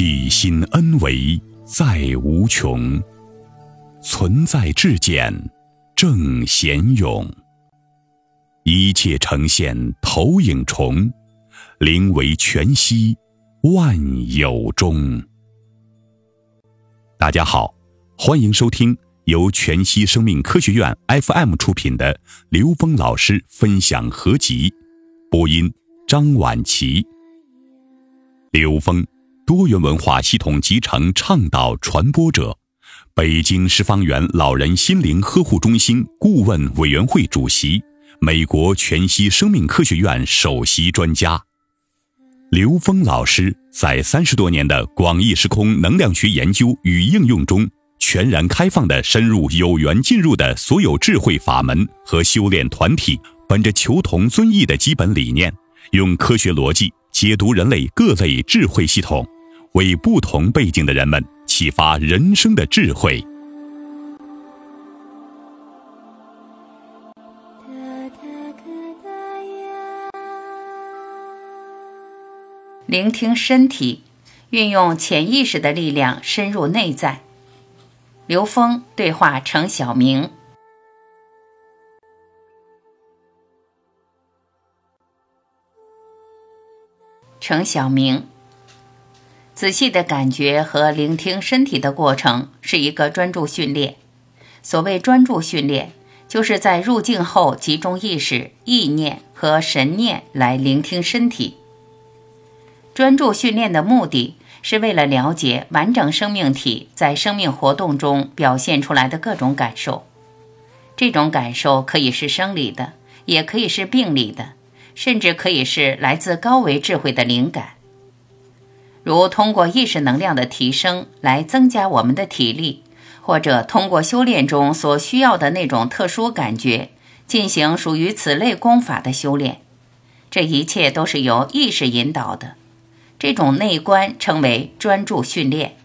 体心恩为在无穷，存在至简正贤勇。一切呈现投影重，灵为全息万有中。大家好，欢迎收听由全息生命科学院 FM 出品的刘峰老师分享合集，播音张婉琪。刘峰。多元文化系统集成倡导传播者，北京十方园老人心灵呵护中心顾问委员会主席，美国全息生命科学院首席专家刘峰老师，在三十多年的广义时空能量学研究与应用中，全然开放的深入有缘进入的所有智慧法门和修炼团体，本着求同尊异的基本理念，用科学逻辑解读人类各类智慧系统。为不同背景的人们启发人生的智慧。聆听身体，运用潜意识的力量深入内在。刘峰对话程晓明。程晓明。仔细的感觉和聆听身体的过程是一个专注训练。所谓专注训练，就是在入境后集中意识、意念和神念来聆听身体。专注训练的目的是为了了解完整生命体在生命活动中表现出来的各种感受。这种感受可以是生理的，也可以是病理的，甚至可以是来自高维智慧的灵感。如通过意识能量的提升来增加我们的体力，或者通过修炼中所需要的那种特殊感觉进行属于此类功法的修炼，这一切都是由意识引导的。这种内观称为专注训练。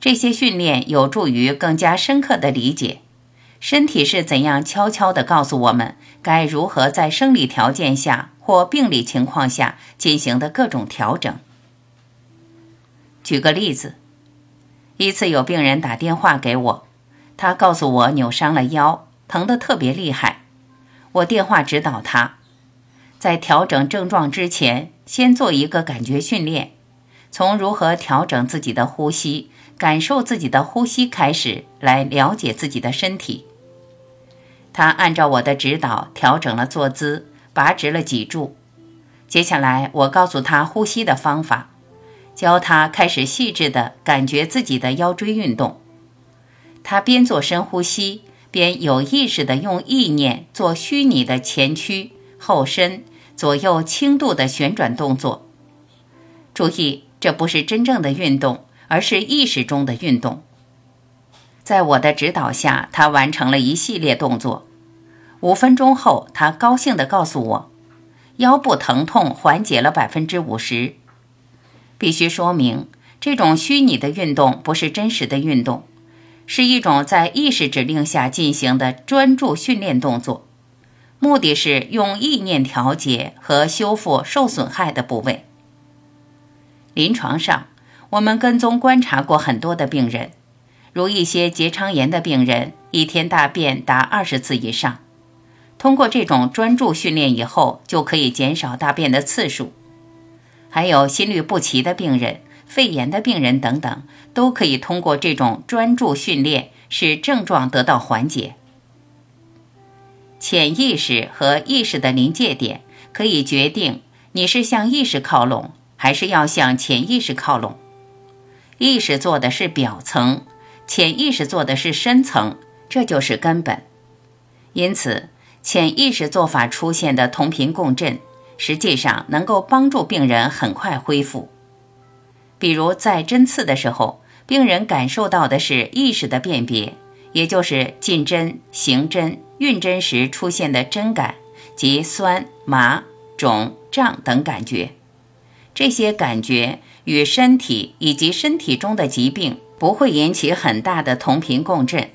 这些训练有助于更加深刻的理解身体是怎样悄悄地告诉我们该如何在生理条件下或病理情况下进行的各种调整。举个例子，一次有病人打电话给我，他告诉我扭伤了腰，疼得特别厉害。我电话指导他，在调整症状之前，先做一个感觉训练，从如何调整自己的呼吸、感受自己的呼吸开始，来了解自己的身体。他按照我的指导调整了坐姿，拔直了脊柱。接下来，我告诉他呼吸的方法。教他开始细致地感觉自己的腰椎运动，他边做深呼吸，边有意识地用意念做虚拟的前屈、后伸、左右轻度的旋转动作。注意，这不是真正的运动，而是意识中的运动。在我的指导下，他完成了一系列动作。五分钟后，他高兴地告诉我，腰部疼痛缓解了百分之五十。必须说明，这种虚拟的运动不是真实的运动，是一种在意识指令下进行的专注训练动作，目的是用意念调节和修复受损害的部位。临床上，我们跟踪观察过很多的病人，如一些结肠炎的病人，一天大便达二十次以上，通过这种专注训练以后，就可以减少大便的次数。还有心律不齐的病人、肺炎的病人等等，都可以通过这种专注训练使症状得到缓解。潜意识和意识的临界点可以决定你是向意识靠拢，还是要向潜意识靠拢。意识做的是表层，潜意识做的是深层，这就是根本。因此，潜意识做法出现的同频共振。实际上能够帮助病人很快恢复。比如在针刺的时候，病人感受到的是意识的辨别，也就是进针、行针、运针时出现的针感及酸、麻、肿、胀等感觉。这些感觉与身体以及身体中的疾病不会引起很大的同频共振。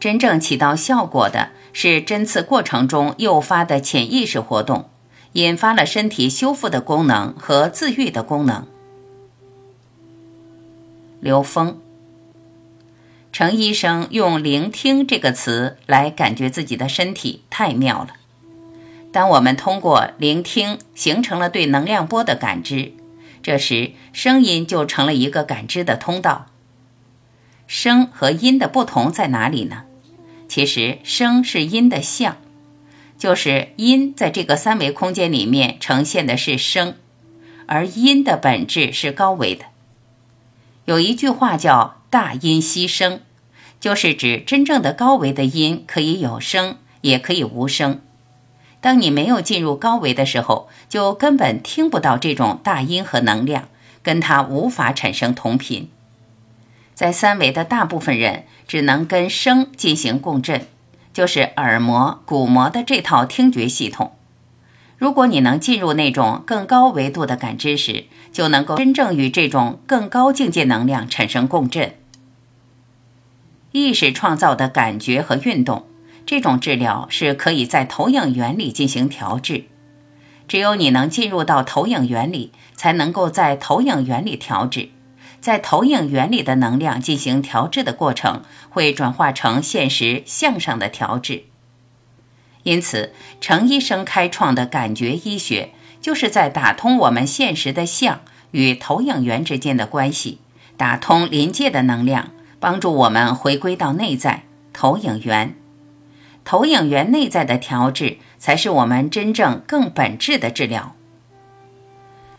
真正起到效果的是针刺过程中诱发的潜意识活动。引发了身体修复的功能和自愈的功能。刘峰。程医生用“聆听”这个词来感觉自己的身体，太妙了。当我们通过聆听形成了对能量波的感知，这时声音就成了一个感知的通道。声和音的不同在哪里呢？其实，声是音的像，就是音在这个三维空间里面呈现的是声，而音的本质是高维的。有一句话叫“大音希声”，就是指真正的高维的音可以有声，也可以无声。当你没有进入高维的时候，就根本听不到这种大音和能量，跟它无法产生同频。在三维的大部分人只能跟声进行共振，就是耳膜、鼓膜的这套听觉系统。如果你能进入那种更高维度的感知时，就能够真正与这种更高境界能量产生共振。意识创造的感觉和运动，这种治疗是可以在投影原理进行调制。只有你能进入到投影原理，才能够在投影原理调制。在投影原理的能量进行调制的过程，会转化成现实向上的调制。因此，程医生开创的感觉医学，就是在打通我们现实的相与投影源之间的关系，打通临界的能量，帮助我们回归到内在投影源。投影源内在的调制，才是我们真正更本质的治疗。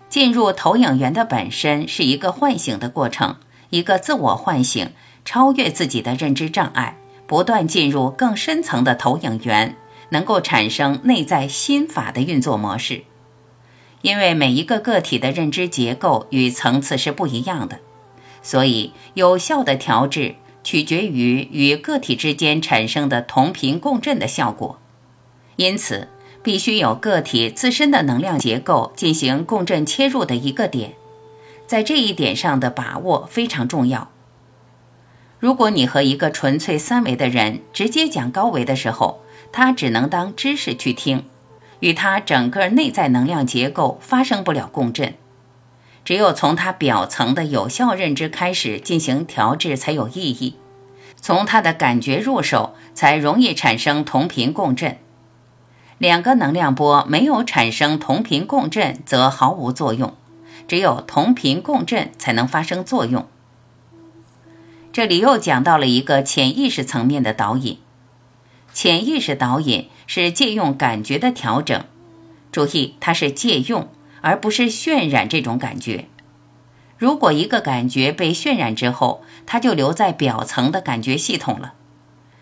进入投影源的本身是一个唤醒的过程，一个自我唤醒，超越自己的认知障碍，不断进入更深层的投影源，能够产生内在心法的运作模式。因为每一个个体的认知结构与层次是不一样的，所以有效的调制取决于与个体之间产生的同频共振的效果。因此。必须有个体自身的能量结构进行共振切入的一个点，在这一点上的把握非常重要。如果你和一个纯粹三维的人直接讲高维的时候，他只能当知识去听，与他整个内在能量结构发生不了共振。只有从他表层的有效认知开始进行调制才有意义，从他的感觉入手才容易产生同频共振。两个能量波没有产生同频共振，则毫无作用。只有同频共振才能发生作用。这里又讲到了一个潜意识层面的导引。潜意识导引是借用感觉的调整，注意它是借用，而不是渲染这种感觉。如果一个感觉被渲染之后，它就留在表层的感觉系统了。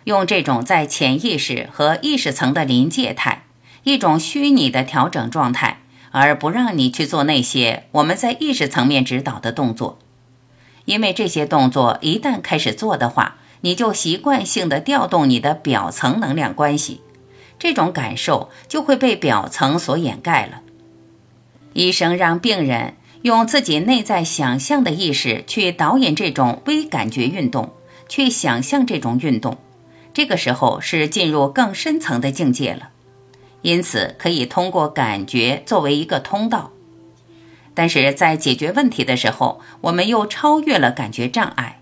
用这种在潜意识和意识层的临界态。一种虚拟的调整状态，而不让你去做那些我们在意识层面指导的动作，因为这些动作一旦开始做的话，你就习惯性的调动你的表层能量关系，这种感受就会被表层所掩盖了。医生让病人用自己内在想象的意识去导演这种微感觉运动，去想象这种运动，这个时候是进入更深层的境界了。因此，可以通过感觉作为一个通道，但是在解决问题的时候，我们又超越了感觉障碍。